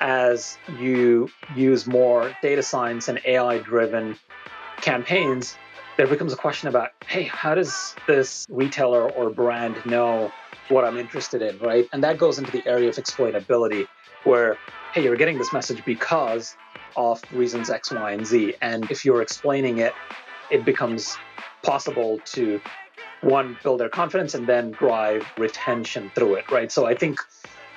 as you use more data science and AI driven campaigns, there becomes a question about hey, how does this retailer or brand know what I'm interested in, right? And that goes into the area of explainability, where hey, you're getting this message because of reasons X, Y, and Z. And if you're explaining it, it becomes possible to one build their confidence and then drive retention through it right so i think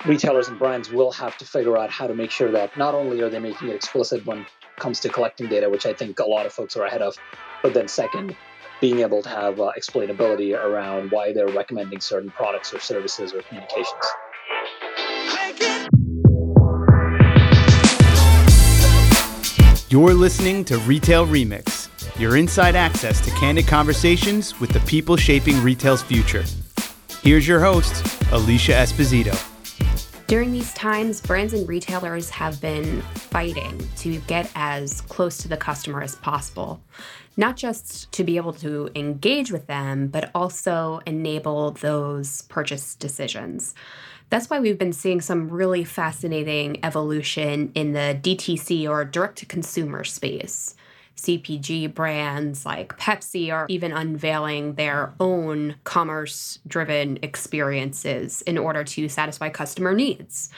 retailers and brands will have to figure out how to make sure that not only are they making it explicit when it comes to collecting data which i think a lot of folks are ahead of but then second being able to have uh, explainability around why they're recommending certain products or services or communications You're listening to Retail Remix your inside access to candid conversations with the people shaping retail's future. Here's your host, Alicia Esposito. During these times, brands and retailers have been fighting to get as close to the customer as possible, not just to be able to engage with them, but also enable those purchase decisions. That's why we've been seeing some really fascinating evolution in the DTC or direct to consumer space. CPG brands like Pepsi are even unveiling their own commerce driven experiences in order to satisfy customer needs.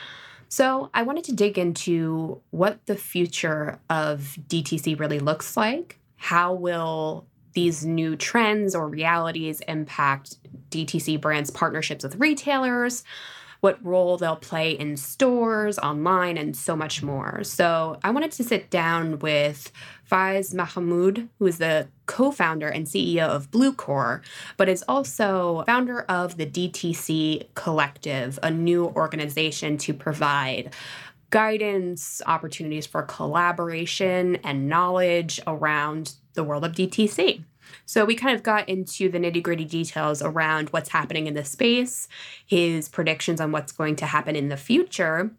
So, I wanted to dig into what the future of DTC really looks like. How will these new trends or realities impact DTC brands' partnerships with retailers? What role they'll play in stores, online, and so much more. So I wanted to sit down with Fayez Mohamood, who is the co founder and CEO of Bluecore, but is also founder of the DTC Collective, a new organization to provide guidance, opportunities for collaboration, and knowledge around the world of DTC. So we kind of got into the nitty gritty details around what's happening in the space, his predictions on what's going to happen in the future,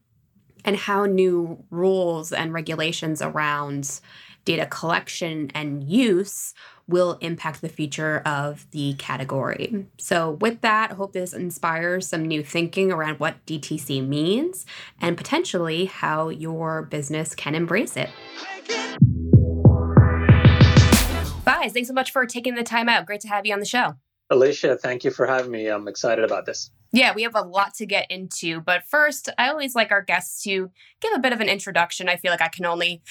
and how new rules and regulations around data collection and use will impact the future of the category. So, with that, I hope this inspires some new thinking around what DTC means and potentially how your business can embrace it. Fayez, thanks so much for taking the time out. Great to have you on the show. Alicia, thank you for having me. I'm excited about this. Yeah, we have a lot to get into. But first, I always like our guests to give a bit of an introduction. I feel like I can only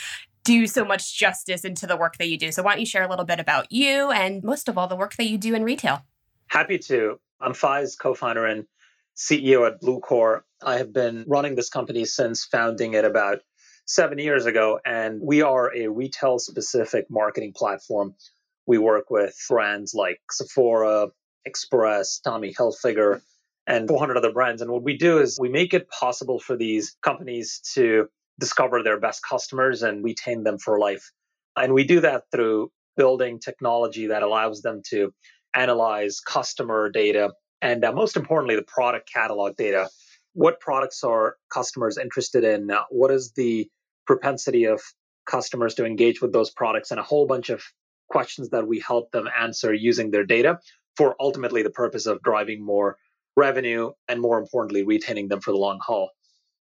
do so much justice into the work that you do. So, why don't you share a little bit about you and most of all, the work that you do in retail? Happy to. I'm Fayez, co founder and CEO at Bluecore. I have been running this company since founding it about seven years ago, and we are a retail specific marketing platform. We work with brands like Sephora, Express, Tommy Hilfiger, and 400 other brands. And what we do is we make it possible for these companies to discover their best customers and retain them for life. And we do that through building technology that allows them to analyze customer data and uh, most importantly, the product catalog data what products are customers interested in? What is the propensity of customers to engage with those products and a whole bunch of questions that we help them answer using their data for ultimately the purpose of driving more revenue and more importantly retaining them for the long haul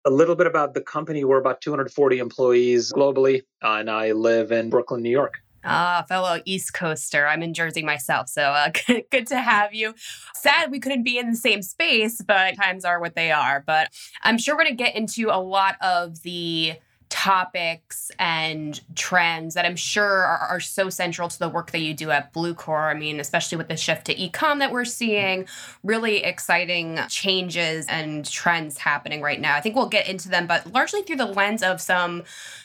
a little bit about the company we're about 240 employees globally and i live in brooklyn new york Ah, fellow East Coaster. I'm in Jersey myself, so uh, good to have you. Sad we couldn't be in the same space, but times are what they are. But I'm sure we're going to get into a lot of the topics and trends that I'm sure are, are, so central to the work that you do at Bluecore. I mean, especially with the shift to e-com that we're seeing, really exciting changes and trends happening right now. I think we'll get into them, but largely through the lens of some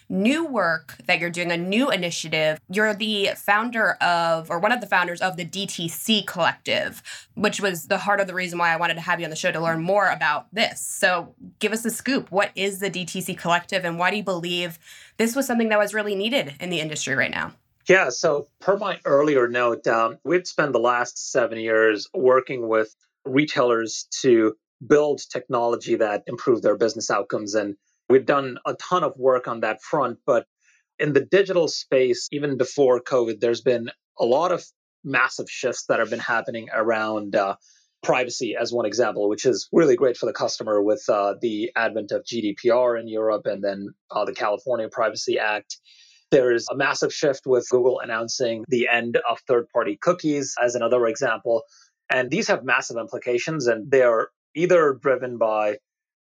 new work that you're doing, a new initiative. You're the founder of, or one of the founders of the DTC Collective, which was the heart of the reason why I wanted to have you on the show to learn more about this. So give us a scoop. What is the DTC Collective and why do you believe this was something that was really needed in the industry right now? Yeah, so per my earlier note, um, we've spent the last seven years working with retailers to build technology that improve their business outcomes. And We've done a ton of work on that front, but in the digital space, even before COVID, there's been a lot of massive shifts that have been happening around uh, privacy as one example, which is really great for the customer with uh, the advent of GDPR in Europe and then uh, the California Privacy Act. There's a massive shift with Google announcing the end of third party cookies as another example. And these have massive implications, and they're either driven by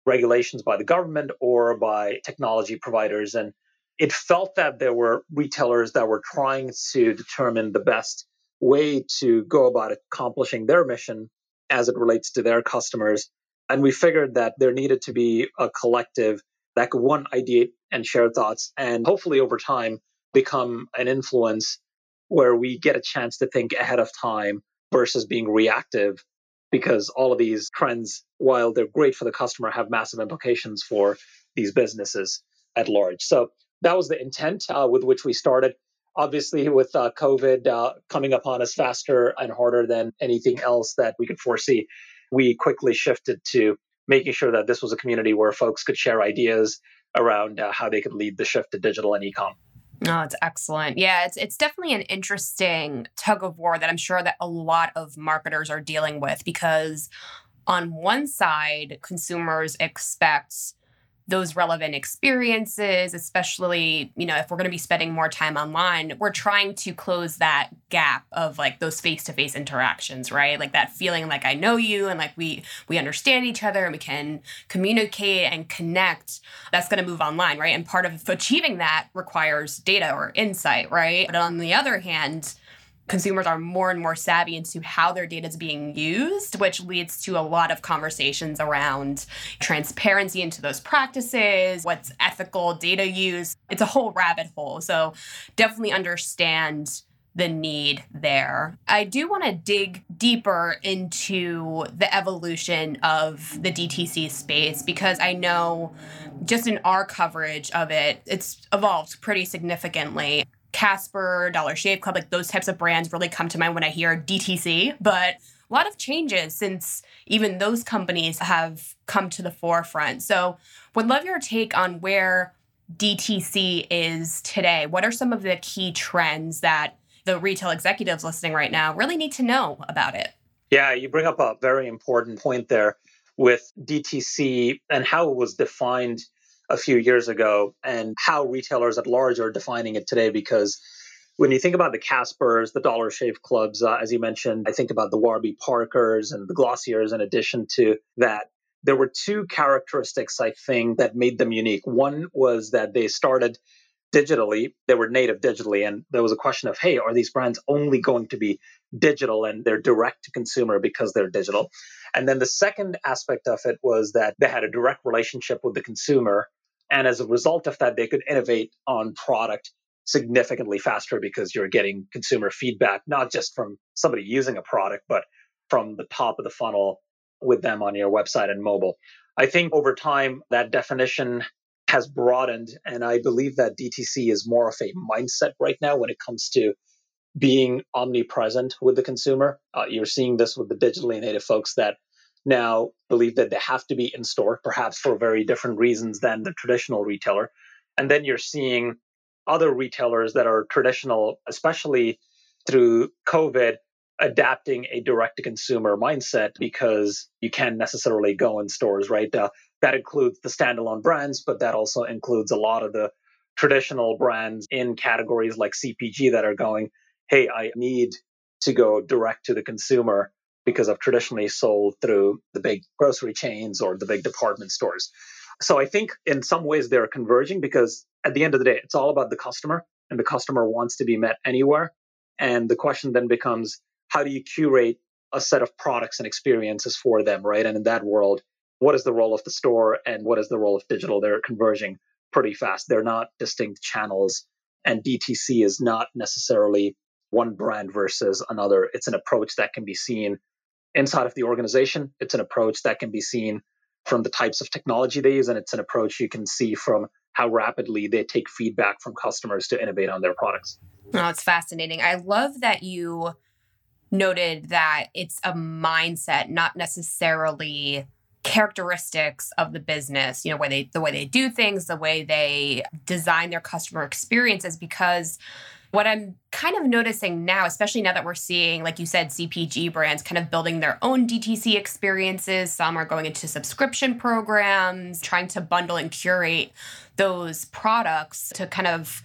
regulations by the government or by technology providers. And it felt that there were retailers that were trying to determine the best way to go about accomplishing their mission as it relates to their customers. And we figured that there needed to be a collective that could one ideate and share thoughts and hopefully over time become an influence where we get a chance to think ahead of time versus being reactive because all of these trends while they're great for the customer have massive implications for these businesses at large. So that was the intent uh, with which we started. Obviously with uh, covid uh, coming upon us faster and harder than anything else that we could foresee we quickly shifted to making sure that this was a community where folks could share ideas around uh, how they could lead the shift to digital and e-com Oh, it's excellent. Yeah, it's it's definitely an interesting tug of war that I'm sure that a lot of marketers are dealing with because on one side, consumers expect those relevant experiences, especially, you know, if we're going to be spending more time online, we're trying to close that gap of like those face-to-face interactions, right? Like that feeling like I know you and like we we understand each other and we can communicate and connect. That's going to move online, right? And part of achieving that requires data or insight, right? But on the other hand, consumers are more and more savvy into how their data is being used, which leads to a lot of conversations around transparency into those practices, what's ethical data use. It's a whole rabbit hole. So definitely understand the need there. I do want to dig deeper into the evolution of the DTC space because I know just in our coverage of it, it's evolved pretty significantly. Casper, Dollar Shave Club, like those types of brands really come to mind when I hear DTC. But a lot of changes since even those companies have come to the forefront. So, would love your take on where DTC is today. What are some of the key trends that the retail executives listening right now really need to know about it? Yeah, you bring up a very important point there with DTC and how it was defined a few years ago and how retailers at large are defining it today because when you think about the Caspers, the Dollar Shave Clubs, uh, as you mentioned, I think about the Warby Parkers and the Glossiers in addition to that. There were two characteristics, I think, that made them unique. One was that they started digitally, they were native digitally. And there was a question of, hey, are these brands only going to be digital and they're direct to consumer because they're digital? And then the second aspect of it was that they had a direct relationship with the consumer and as a result of that, they could innovate on product significantly faster because you're getting consumer feedback, not just from somebody using a product, but from the top of the funnel with them on your website and mobile. I think over time, that definition has broadened. And I believe that DTC is more of a mindset right now when it comes to being omnipresent with the consumer. Uh, you're seeing this with the digitally native folks that now believe that they have to be in store, perhaps for very different reasons than the traditional retailer. And then you're seeing other retailers that are traditional, especially through COVID, adapting a direct to consumer mindset because you can't necessarily go in stores, right? Uh, that includes the standalone brands, but that also includes a lot of the traditional brands in categories like CPG that are going, hey, I need to go direct to the consumer because I've traditionally sold through the big grocery chains or the big department stores. So I think in some ways they're converging because at the end of the day, it's all about the customer and the customer wants to be met anywhere. And the question then becomes how do you curate a set of products and experiences for them, right? And in that world, what is the role of the store and what is the role of digital? They're converging pretty fast. They're not distinct channels. And DTC is not necessarily one brand versus another. It's an approach that can be seen inside of the organization. It's an approach that can be seen from the types of technology they use, and it's an approach you can see from how rapidly they take feedback from customers to innovate on their products. Oh, it's fascinating. I love that you noted that it's a mindset, not necessarily characteristics of the business, you know, where they the way they do things, the way they design their customer experiences because What I'm kind of noticing now, especially now that we're seeing, like you said, CPG brands kind of building their own DTC experiences, some are going into subscription programs, trying to bundle and curate those products to kind of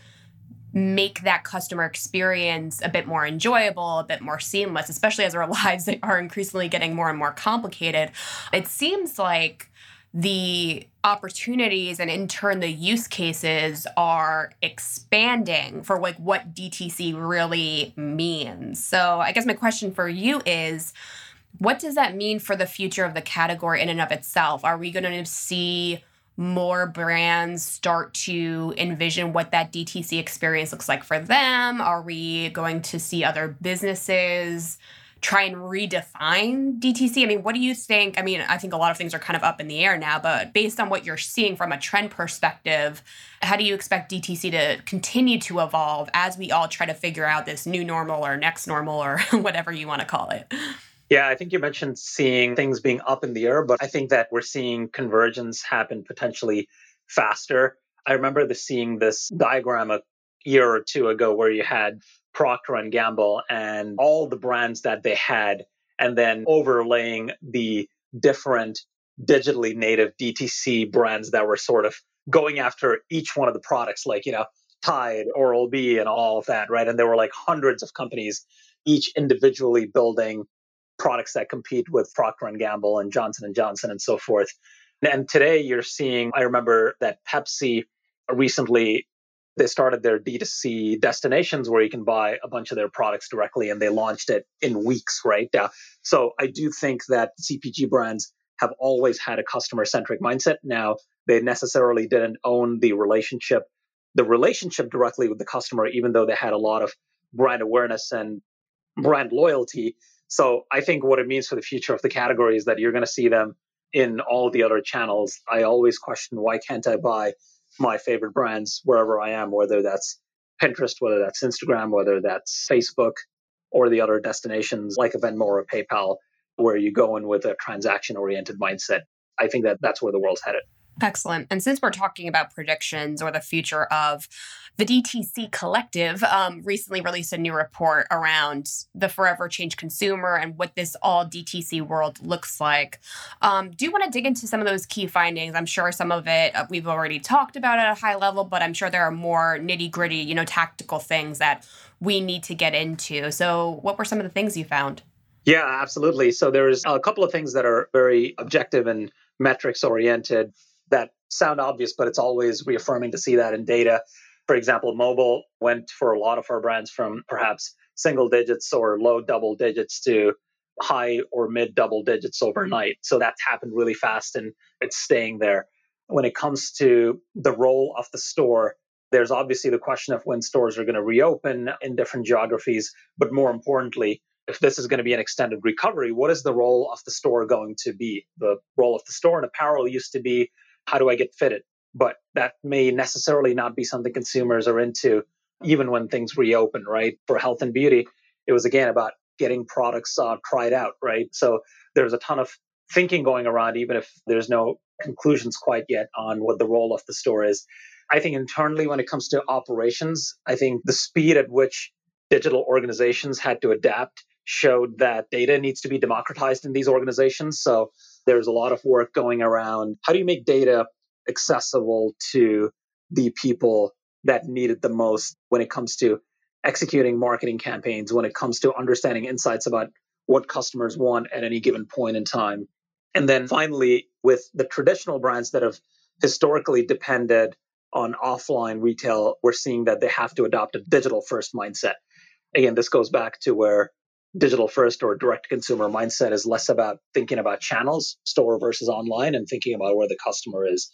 make that customer experience a bit more enjoyable, a bit more seamless, especially as our lives are increasingly getting more and more complicated. It seems like the opportunities and in turn the use cases are expanding for like what DTC really means. So I guess my question for you is what does that mean for the future of the category in and of itself? Are we going to see more brands start to envision what that DTC experience looks like for them? Are we going to see other businesses try and redefine DTC? I mean, what do you think? I mean, I think a lot of things are kind of up in the air now, but based on what you're seeing from a trend perspective, how do you expect DTC to continue to evolve as we all try to figure out this new normal or next normal or whatever you want to call it? Yeah, I think you mentioned seeing things being up in the air, but I think that we're seeing convergence happen potentially faster. I remember the seeing this diagram a year or two ago where you had Procter and Gamble and all the brands that they had, and then overlaying the different digitally native DTC brands that were sort of going after each one of the products, like, you know, Tide, Oral B, and all of that, right? And there were like hundreds of companies, each individually building products that compete with Procter and Gamble and Johnson and Johnson and so forth. And today you're seeing, I remember that Pepsi recently they started their D2C destinations where you can buy a bunch of their products directly and they launched it in weeks, right? now. so I do think that CPG brands have always had a customer centric mindset. Now, they necessarily didn't own the relationship, the relationship directly with the customer, even though they had a lot of brand awareness and brand loyalty. So I think what it means for the future of the category is that you're going to see them in all the other channels. I always question why can't I buy my favorite brands wherever I am, whether that's Pinterest, whether that's Instagram, whether that's Facebook, or the other destinations like a Venmo or a PayPal, where you go in with a transaction oriented mindset. I think that that's where the world's headed. Excellent. And since we're talking about predictions or the future of the DTC Collective, um, recently released a new report around the forever change consumer and what this all DTC world looks like. Um, do you want to dig into some of those key findings? I'm sure some of it uh, we've already talked about at a high level, but I'm sure there are more nitty gritty, you know, tactical things that we need to get into. So, what were some of the things you found? Yeah, absolutely. So, there's a couple of things that are very objective and metrics oriented that sound obvious, but it's always reaffirming to see that in data. For example, mobile went for a lot of our brands from perhaps single digits or low double digits to high or mid double digits overnight. So that's happened really fast and it's staying there. When it comes to the role of the store, there's obviously the question of when stores are going to reopen in different geographies, but more importantly, if this is going to be an extended recovery, what is the role of the store going to be? The role of the store in apparel used to be how do I get fitted? But that may necessarily not be something consumers are into, even when things reopen, right? For health and beauty, it was again about getting products uh, tried out, right? So there's a ton of thinking going around, even if there's no conclusions quite yet on what the role of the store is. I think internally, when it comes to operations, I think the speed at which digital organizations had to adapt showed that data needs to be democratized in these organizations. So there's a lot of work going around how do you make data accessible to the people that need it the most when it comes to executing marketing campaigns, when it comes to understanding insights about what customers want at any given point in time. And then finally, with the traditional brands that have historically depended on offline retail, we're seeing that they have to adopt a digital first mindset. Again, this goes back to where digital first or direct consumer mindset is less about thinking about channels, store versus online, and thinking about where the customer is.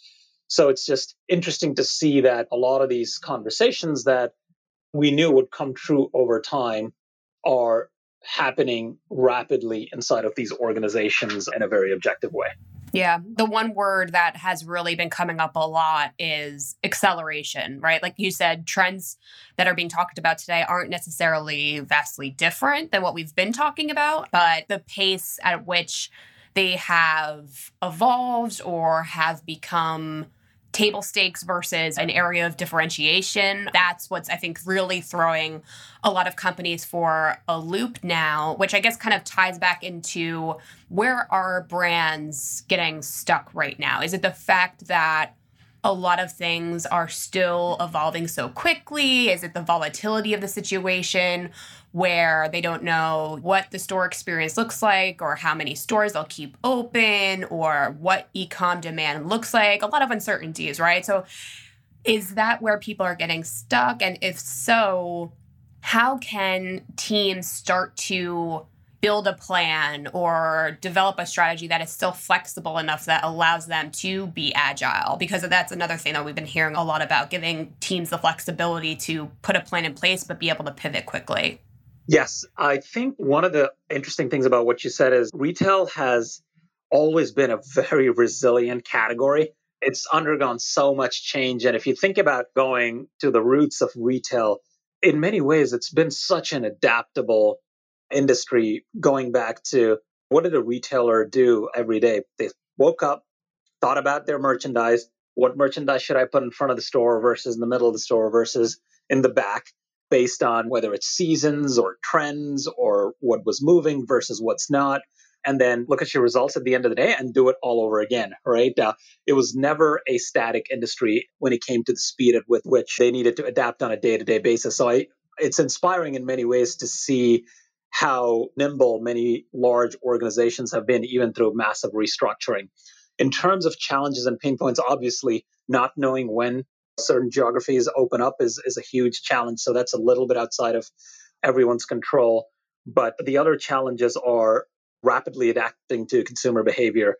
So it's just interesting to see that a lot of these conversations that we knew would come true over time are happening rapidly inside of these organizations in a very objective way. Yeah. The one word that has really been coming up a lot is acceleration, right? Like you said, trends that are being talked about today aren't necessarily vastly different than what we've been talking about, but the pace at which they have evolved or have become table stakes versus an area of differentiation. That's what's, I think, really throwing a lot of companies for a loop now, which I guess kind of ties back into where are brands getting stuck right now? Is it the fact that a lot of things are still evolving so quickly? Is it the volatility of the situation where they don't know what the store experience looks like or how many stores they'll keep open or what e-com demand looks like? A lot of uncertainties, right? So is that where people are getting stuck and if so, how can teams start to build a plan or develop a strategy that is still flexible enough that allows them to be agile. Because that's another thing that we've been hearing a lot about giving teams the flexibility to put a plan in place but be able to pivot quickly. Yes. I think one of the interesting things about what you said is retail has always been a very resilient category. It's undergone so much change. And if you think about going to the roots of retail in many ways it's been such an adaptable industry going back to what did a retailer do every day? They woke up, thought about their merchandise. What merchandise should I put in front of the store versus in the middle of the store versus in the back, based on whether it's seasons or trends or what was moving versus what's not. And then look at your results at the end of the day and do it all over again, right? Uh, it was never a static industry when it came to the speed at with which they needed to adapt on a day to day basis. So I, it's inspiring in many ways to see how nimble many large organizations have been, even through massive restructuring. In terms of challenges and pain points, obviously, not knowing when certain geographies open up is, is a huge challenge. So that's a little bit outside of everyone's control. But the other challenges are rapidly adapting to consumer behavior.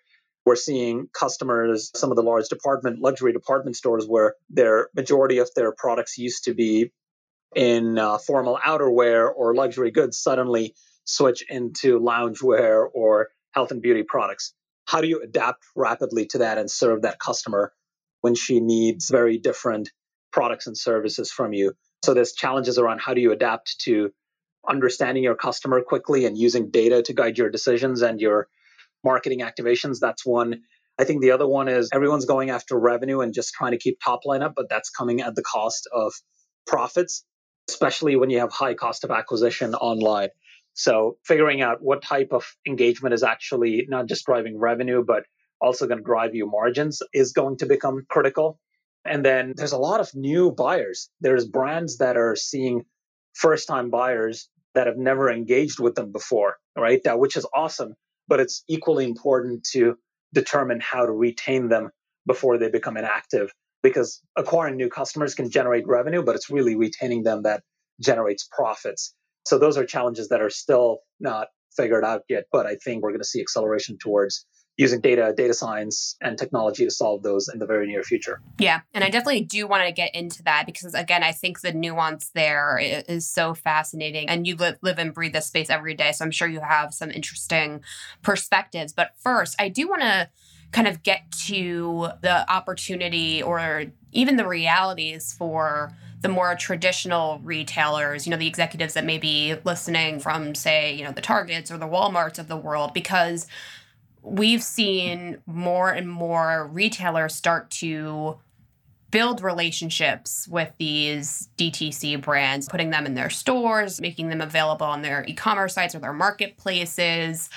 We're seeing customers, some of the large department, luxury department stores, where their majority of their products used to be in uh, formal outerwear or luxury goods suddenly switch into loungewear or health and beauty products. How do you adapt rapidly to that and serve that customer when she needs very different products and services from you? So there's challenges around how do you adapt to understanding your customer quickly and using data to guide your decisions and your marketing activations. That's one. I think the other one is everyone's going after revenue and just trying to keep top line up, but that's coming at the cost of profits especially when you have high cost of acquisition online. So figuring out what type of engagement is actually not just driving revenue, but also going to drive you margins is going to become critical. And then there's a lot of new buyers. There's brands that are seeing first time buyers that have never engaged with them before, right? That, which is awesome. But it's equally important to determine how to retain them before they become inactive because acquiring new customers can generate revenue, but it's really retaining them that generates profits. So those are challenges that are still not figured out yet, but I think we're going to see acceleration towards using data, data science, and technology to solve those in the very near future. Yeah. And I definitely do want to get into that because, again, I think the nuance there is so fascinating. And you live, live and breathe this space every day. So I'm sure you have some interesting perspectives. But first, I do want to kind of get to the opportunity or even the realities for the more traditional retailers, you know, the executives that may be listening from, say, you know, the Targets or the Walmarts of the world, because we've seen more and more retailers start to build relationships with these DTC brands, putting them in their stores, making them available on their e commerce sites or their marketplaces.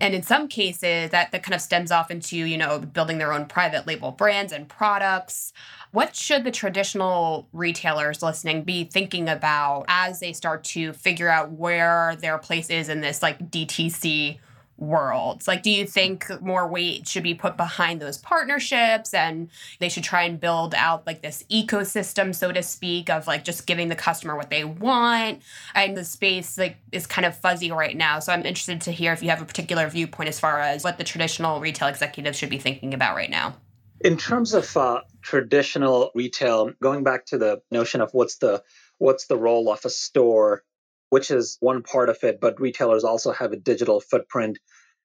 And in some cases, that, that kind of stems off into, you know, building their own private label brands and products. What should the traditional retailers listening be thinking about as they start to figure out where their place is in this like DTC worlds? Like, do you think more weight should be put behind those partnerships and they should try and build out like this ecosystem, so to speak, of like just giving the customer what they want? And the space like is kind of fuzzy right now. So I'm interested to hear if you have a particular viewpoint as far as what the traditional retail executives should be thinking about right now. In terms of uh, traditional retail, going back to the notion of what's the what's the role of a store which is one part of it, but retailers also have a digital footprint.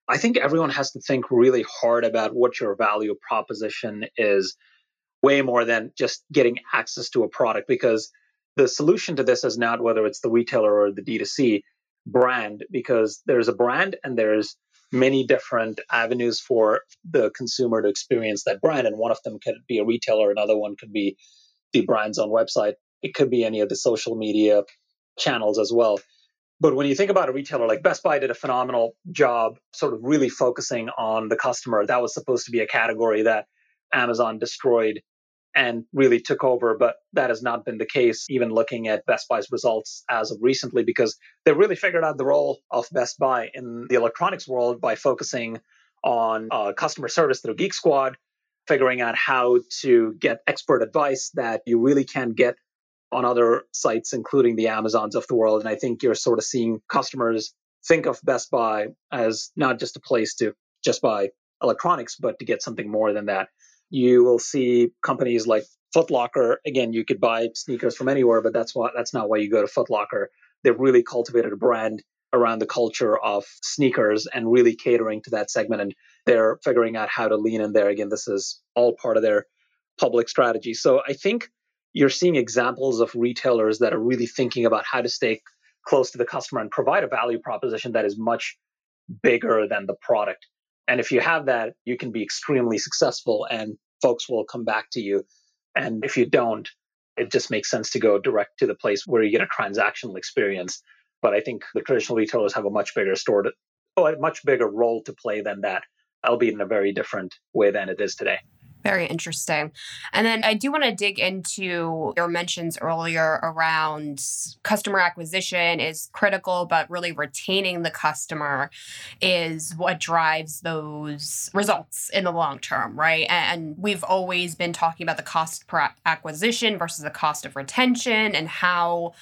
I think everyone has to think really hard about what your value proposition is, way more than just getting access to a product, because the solution to this is not whether it's the retailer or the D2C brand, because there's a brand and there's many different avenues for the consumer to experience that brand. And one of them could be a retailer, another one could be the brand's own website. It could be any of the social media channels as well. But when you think about a retailer like Best Buy did a phenomenal job sort of really focusing on the customer. That was supposed to be a category that Amazon destroyed and really took over. But that has not been the case, even looking at Best Buy's results as of recently, because they really figured out the role of Best Buy in the electronics world by focusing on uh, customer service through Geek Squad, figuring out how to get expert advice that you really can't get on other sites, including the Amazons of the world. And I think you're sort of seeing customers think of Best Buy as not just a place to just buy electronics, but to get something more than that you will see companies like Footlocker. Again, you could buy sneakers from anywhere, but that's why that's not why you go to Footlocker. They've really cultivated a brand around the culture of sneakers and really catering to that segment. And they're figuring out how to lean in there. Again, this is all part of their public strategy. So I think you're seeing examples of retailers that are really thinking about how to stay close to the customer and provide a value proposition that is much bigger than the product. And if you have that, you can be extremely successful and folks will come back to you. And if you don't, it just makes sense to go direct to the place where you get a transactional experience. But I think the traditional retailers have a much bigger store, to, oh, a much bigger role to play than that, albeit in a very different way than it is today. Very interesting. And then I do want to dig into your mentions earlier around customer acquisition is critical, but really retaining the customer is what drives those results in the long term, right? And we've always been talking about the cost per acquisition versus the cost of retention and how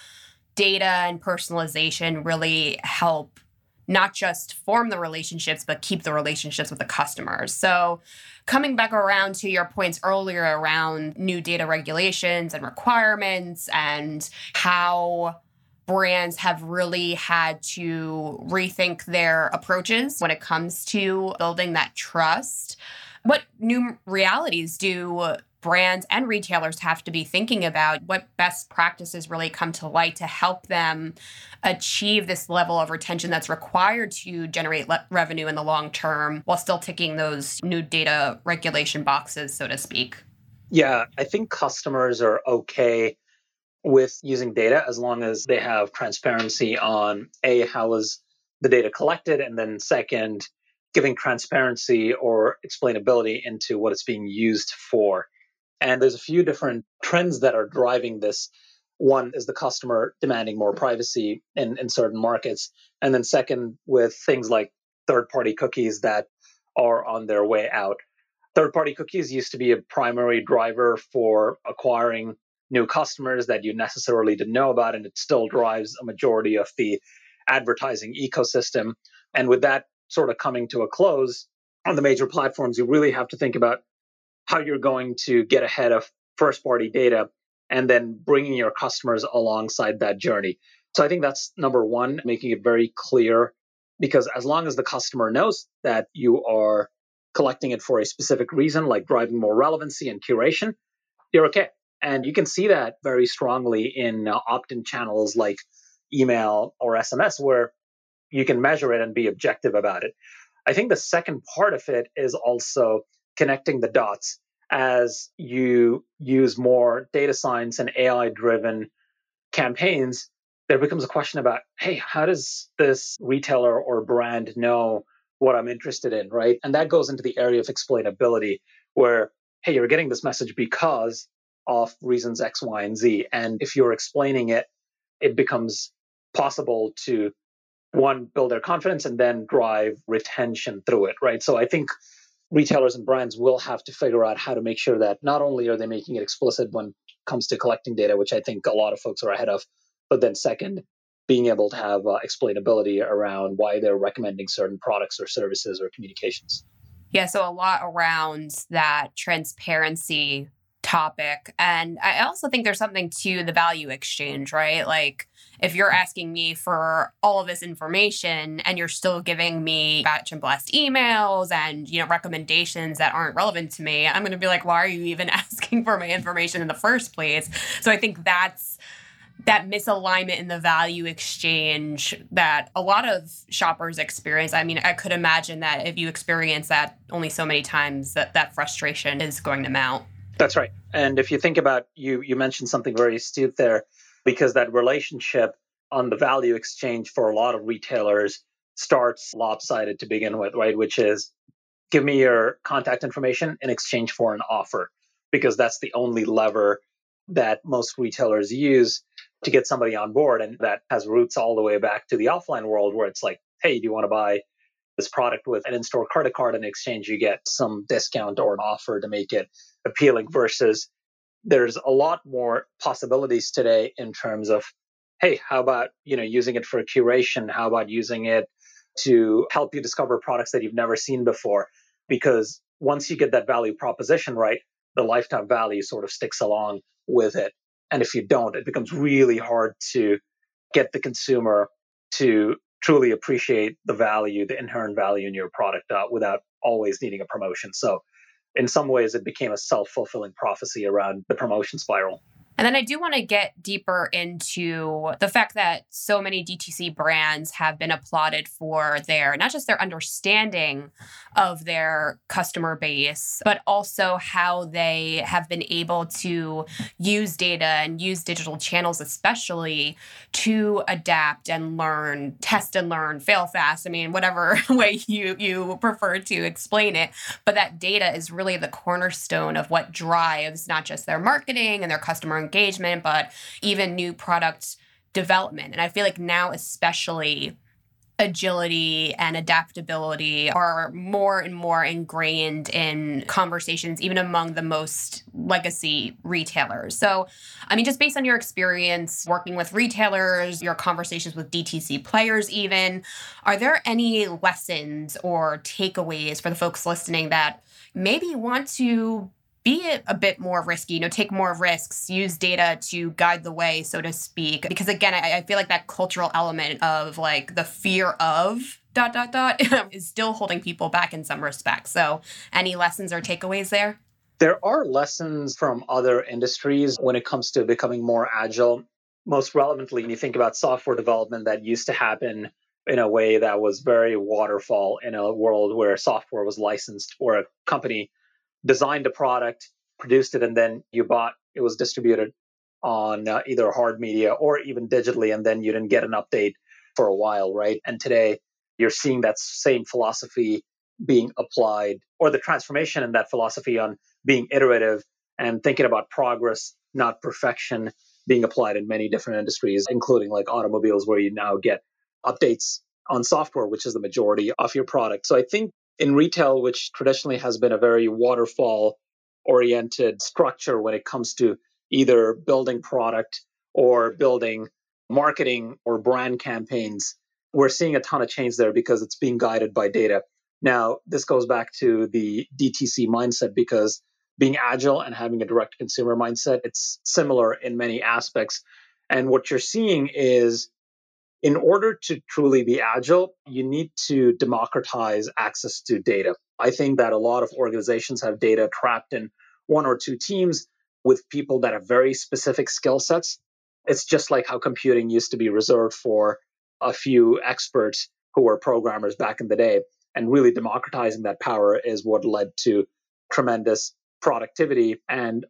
data and personalization really help not just form the relationships, but keep the relationships with the customers. So, coming back around to your points earlier around new data regulations and requirements and how brands have really had to rethink their approaches when it comes to building that trust. What new realities do brands and retailers have to be thinking about what best practices really come to light to help them achieve this level of retention that's required to generate le- revenue in the long term while still ticking those new data regulation boxes, so to speak? Yeah, I think customers are okay with using data as long as they have transparency on A, how is the data collected? And then second, giving transparency or explainability into what it's being used for. And there's a few different trends that are driving this. One is the customer demanding more privacy in, in certain markets. And then, second, with things like third party cookies that are on their way out. Third party cookies used to be a primary driver for acquiring new customers that you necessarily didn't know about, and it still drives a majority of the advertising ecosystem. And with that sort of coming to a close on the major platforms, you really have to think about how you're going to get ahead of first party data and then bringing your customers alongside that journey. So I think that's number one, making it very clear because as long as the customer knows that you are collecting it for a specific reason, like driving more relevancy and curation, you're okay. And you can see that very strongly in uh, opt in channels like email or SMS, where you can measure it and be objective about it. I think the second part of it is also connecting the dots as you use more data science and AI driven campaigns, there becomes a question about, hey, how does this retailer or brand know what I'm interested in, right? And that goes into the area of explainability, where, hey, you're getting this message because of reasons X, Y, and Z. And if you're explaining it, it becomes possible to one, build their confidence and then drive retention through it, right? So I think retailers and brands will have to figure out how to make sure that not only are they making it explicit when it comes to collecting data, which I think a lot of folks are ahead of, but then second, being able to have uh, explainability around why they're recommending certain products or services or communications. Yeah, so a lot around that transparency topic. And I also think there's something to the value exchange, right? Like if you're asking me for all of this information and you're still giving me batch and blast emails and, you know, recommendations that aren't relevant to me, I'm going to be like, why are you even asking for my information in the first place? So I think that's that misalignment in the value exchange that a lot of shoppers experience. I mean, I could imagine that if you experience that only so many times that that frustration is going to mount. That's right. And if you think about you you mentioned something very astute there because that relationship on the value exchange for a lot of retailers starts lopsided to begin with, right? Which is give me your contact information in exchange for an offer because that's the only lever that most retailers use to get somebody on board. And that has roots all the way back to the offline world where it's like, hey, do you want to buy this product with an in store credit card? In exchange, you get some discount or an offer to make it appealing versus there's a lot more possibilities today in terms of hey how about you know using it for curation how about using it to help you discover products that you've never seen before because once you get that value proposition right the lifetime value sort of sticks along with it and if you don't it becomes really hard to get the consumer to truly appreciate the value the inherent value in your product uh, without always needing a promotion. So in some ways it became a self-fulfilling prophecy around the promotion spiral and then I do want to get deeper into the fact that so many DTC brands have been applauded for their not just their understanding of their customer base, but also how they have been able to use data and use digital channels, especially to adapt and learn, test and learn, fail fast. I mean, whatever way you, you prefer to explain it. But that data is really the cornerstone of what drives not just their marketing and their customer engagement, but even new product development. And I feel like now, especially, agility and adaptability are more and more ingrained in conversations, even among the most legacy retailers. So, I mean, just based on your experience working with retailers, your conversations with DTC players, even, are there any lessons or takeaways for the folks listening that maybe want to be it a bit more risky, you know, take more risks, use data to guide the way, so to speak. Because again, I, I feel like that cultural element of like the fear of dot dot dot is still holding people back in some respects. So, any lessons or takeaways there? There are lessons from other industries when it comes to becoming more agile. Most relevantly, when you think about software development that used to happen in a way that was very waterfall in a world where software was licensed or a company designed a product, produced it, and then you bought it was distributed on uh, either hard media or even digitally, and then you didn't get an update for a while, right? And today you're seeing that same philosophy being applied, or the transformation in that philosophy on being iterative and thinking about progress, not perfection, being applied in many different industries, including like automobiles, where you now get updates on software, which is the majority of your product. So I think in retail, which traditionally has been a very waterfall oriented structure when it comes to either building product or building marketing or brand campaigns, we're seeing a ton of change there because it's being guided by data. Now, this goes back to the DTC mindset because being agile and having a direct consumer mindset, it's similar in many aspects. And what you're seeing is in order to truly be agile, you need to democratize access to data. I think that a lot of organizations have data trapped in one or two teams with people that have very specific skill sets. It's just like how computing used to be reserved for a few experts who were programmers back in the day. And really democratizing that power is what led to tremendous productivity and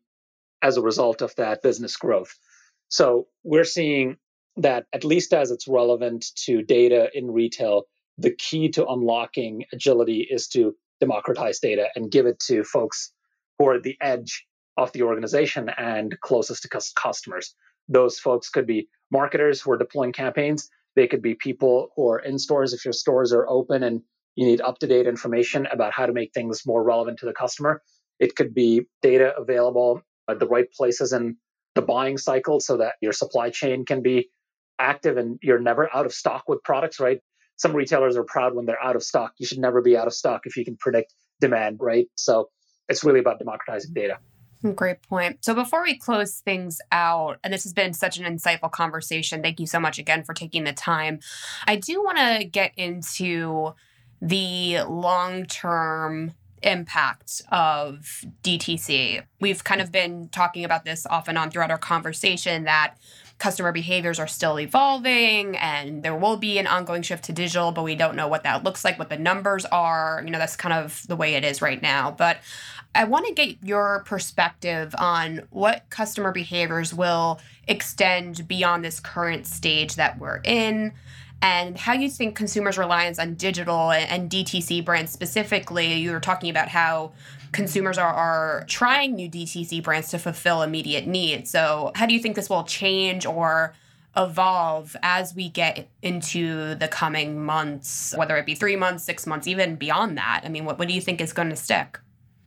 as a result of that business growth. So we're seeing that at least as it's relevant to data in retail, the key to unlocking agility is to democratize data and give it to folks who are at the edge of the organization and closest to customers. Those folks could be marketers who are deploying campaigns. They could be people who are in stores if your stores are open and you need up to date information about how to make things more relevant to the customer. It could be data available at the right places in the buying cycle so that your supply chain can be active and you're never out of stock with products, right? Some retailers are proud when they're out of stock. You should never be out of stock if you can predict demand, right? So it's really about democratizing data. Great point. So before we close things out, and this has been such an insightful conversation, thank you so much again for taking the time. I do want to get into the long term impact of DTC. We've kind of been talking about this off and on throughout our conversation that customer behaviors are still evolving and there will be an ongoing shift to digital, but we don't know what that looks like, what the numbers are. You know, that's kind of the way it is right now. But I want to get your perspective on what customer behaviors will extend beyond this current stage that we're in and how you think consumers' reliance on digital and DTC brands specifically. You were talking about how consumers are, are trying new DTC brands to fulfill immediate needs. So, how do you think this will change or evolve as we get into the coming months, whether it be three months, six months, even beyond that? I mean, what, what do you think is going to stick?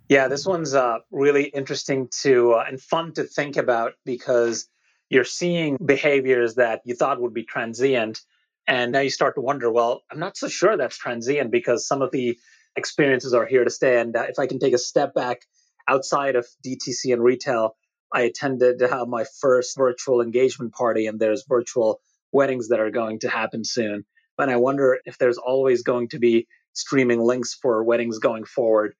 Yeah, this one's uh, really interesting to uh, and fun to think about because you're seeing behaviors that you thought would be transient. And now you start to wonder, well, I'm not so sure that's transient because some of the experiences are here to stay. And uh, if I can take a step back outside of DTC and retail, I attended uh, my first virtual engagement party, and there's virtual weddings that are going to happen soon. And I wonder if there's always going to be streaming links for weddings going forward.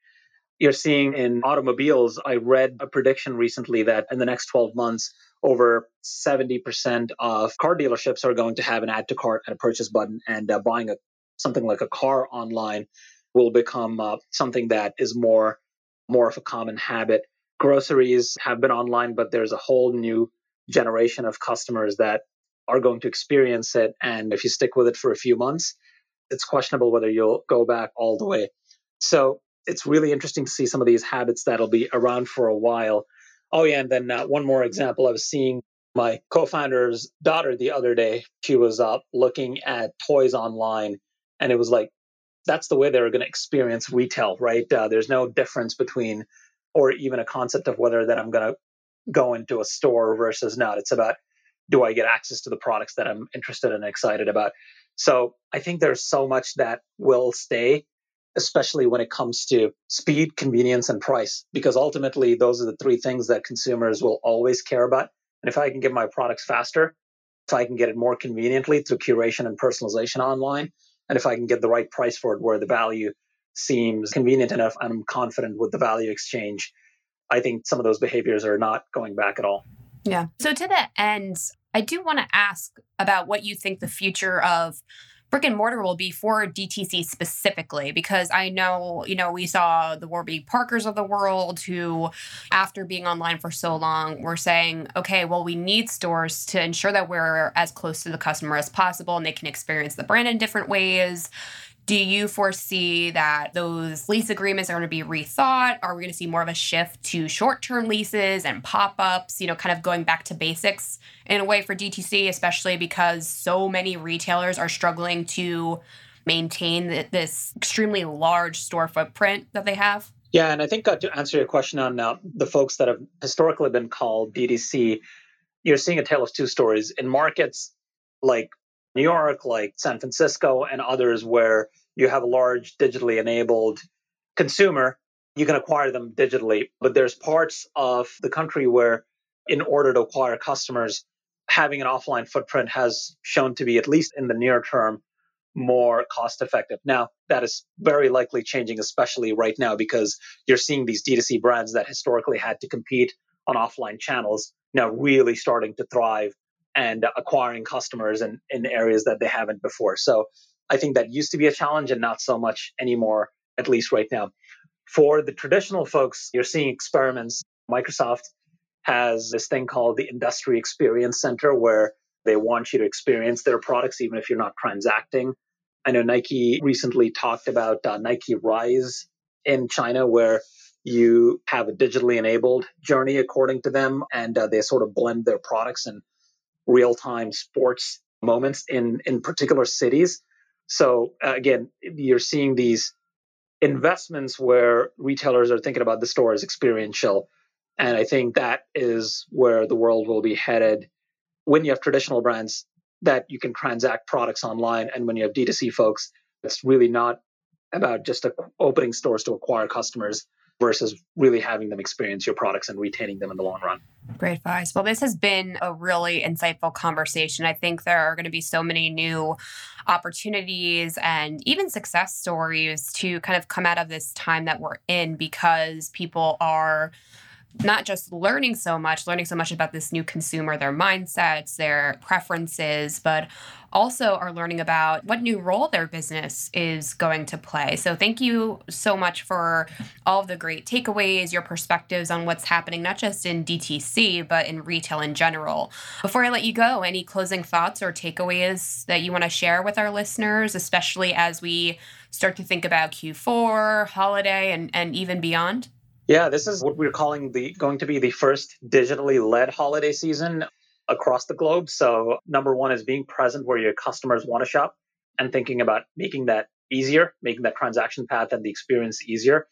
You're seeing in automobiles, I read a prediction recently that in the next 12 months, over 70% of car dealerships are going to have an add to cart and a purchase button, and uh, buying a, something like a car online will become uh, something that is more more of a common habit. Groceries have been online, but there's a whole new generation of customers that are going to experience it. And if you stick with it for a few months, it's questionable whether you'll go back all the way. So it's really interesting to see some of these habits that'll be around for a while. Oh, yeah. And then uh, one more example I was seeing my co founder's daughter the other day. She was up looking at toys online, and it was like that's the way they're going to experience retail, right? Uh, there's no difference between, or even a concept of whether that I'm going to go into a store versus not. It's about do I get access to the products that I'm interested and excited about. So I think there's so much that will stay, especially when it comes to speed, convenience, and price, because ultimately those are the three things that consumers will always care about. And if I can get my products faster, if I can get it more conveniently through curation and personalization online, and if I can get the right price for it where the value seems convenient enough and I'm confident with the value exchange, I think some of those behaviors are not going back at all. Yeah. So to that end, I do want to ask about what you think the future of brick and mortar will be for DTC specifically, because I know, you know, we saw the Warby Parkers of the world who, after being online for so long, were saying, okay, well, we need stores to ensure that we're as close to the customer as possible and they can experience the brand in different ways. Do you foresee that those lease agreements are going to be rethought? Are we going to see more of a shift to short term leases and pop ups, you know, kind of going back to basics in a way for DTC, especially because so many retailers are struggling to maintain this extremely large store footprint that they have? Yeah, and I think uh, to answer your question on uh, the folks that have historically been called DTC, you're seeing a tale of two stories. In markets like New York, like San Francisco, and others where you have a large digitally enabled consumer, you can acquire them digitally. But there's parts of the country where, in order to acquire customers, having an offline footprint has shown to be, at least in the near term, more cost effective. Now, that is very likely changing, especially right now, because you're seeing these D2C brands that historically had to compete on offline channels now really starting to thrive and acquiring customers in, in areas that they haven't before. So I think that used to be a challenge and not so much anymore, at least right now. For the traditional folks, you're seeing experiments. Microsoft has this thing called the Industry Experience Center where they want you to experience their products even if you're not transacting. I know Nike recently talked about uh, Nike Rise in China, where you have a digitally enabled journey according to them, and uh, they sort of blend their products and real time sports moments in, in particular cities. So, uh, again, you're seeing these investments where retailers are thinking about the store as experiential. And I think that is where the world will be headed when you have traditional brands that you can transact products online. And when you have D2C folks, it's really not about just opening stores to acquire customers versus really having them experience your products and retaining them in the long run. Great advice. Well, this has been a really insightful conversation. I think there are going to be so many new opportunities and even success stories to kind of come out of this time that we're in because people are not just learning so much, learning so much about this new consumer, their mindsets, their preferences, but also are learning about what new role their business is going to play. So, thank you so much for all of the great takeaways, your perspectives on what's happening, not just in DTC, but in retail in general. Before I let you go, any closing thoughts or takeaways that you want to share with our listeners, especially as we start to think about Q4, holiday, and, and even beyond? Yeah, this is what we're calling the going to be the first digitally led holiday season across the globe. So, number one is being present where your customers want to shop and thinking about making that easier, making that transaction path and the experience easier.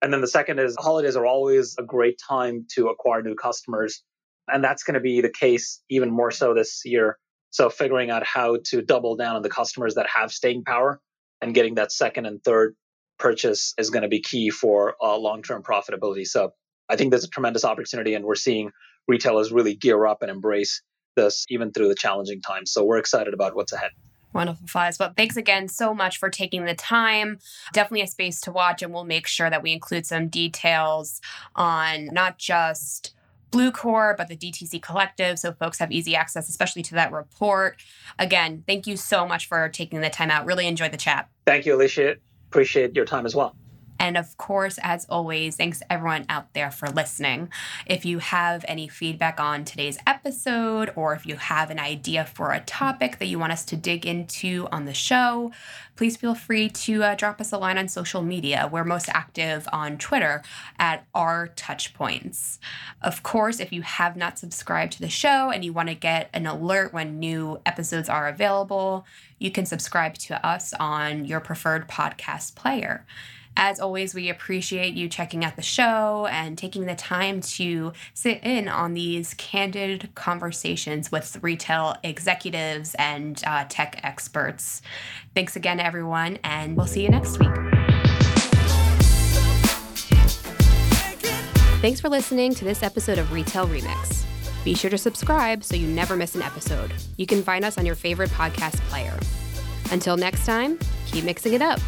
And then the second is holidays are always a great time to acquire new customers. And that's going to be the case even more so this year. So, figuring out how to double down on the customers that have staying power and getting that second and third purchase is going to be key for uh, long term profitability. So, I think there's a tremendous opportunity, and we're seeing retailers really gear up and embrace this even through the challenging times. So we're excited about what's ahead. Wonderful, Fayez. But thanks again so much for taking the time. Definitely a space to watch, and we'll make sure that we include some details on not just Bluecore, but the DTC Collective, so folks have easy access, especially to that report. Again, thank you so much for taking the time out. Really enjoyed the chat. Thank you, Alicia. Appreciate your time as well. And of course, as always, thanks everyone out there for listening. If you have any feedback on today's episode, or if you have an idea for a topic that you want us to dig into on the show, please feel free to uh, drop us a line on social media. We're most active on Twitter at our touchpoints. Of course, if you have not subscribed to the show and you want to get an alert when new episodes are available, you can subscribe to us on your preferred podcast player. As always, we appreciate you checking out the show and taking the time to sit in on these candid conversations with retail executives and uh, tech experts. Thanks again, everyone, and we'll see you next week. Thanks for listening to this episode of Retail Remix. Be sure to subscribe so you never miss an episode. You can find us on your favorite podcast player. Until next time, keep mixing it up.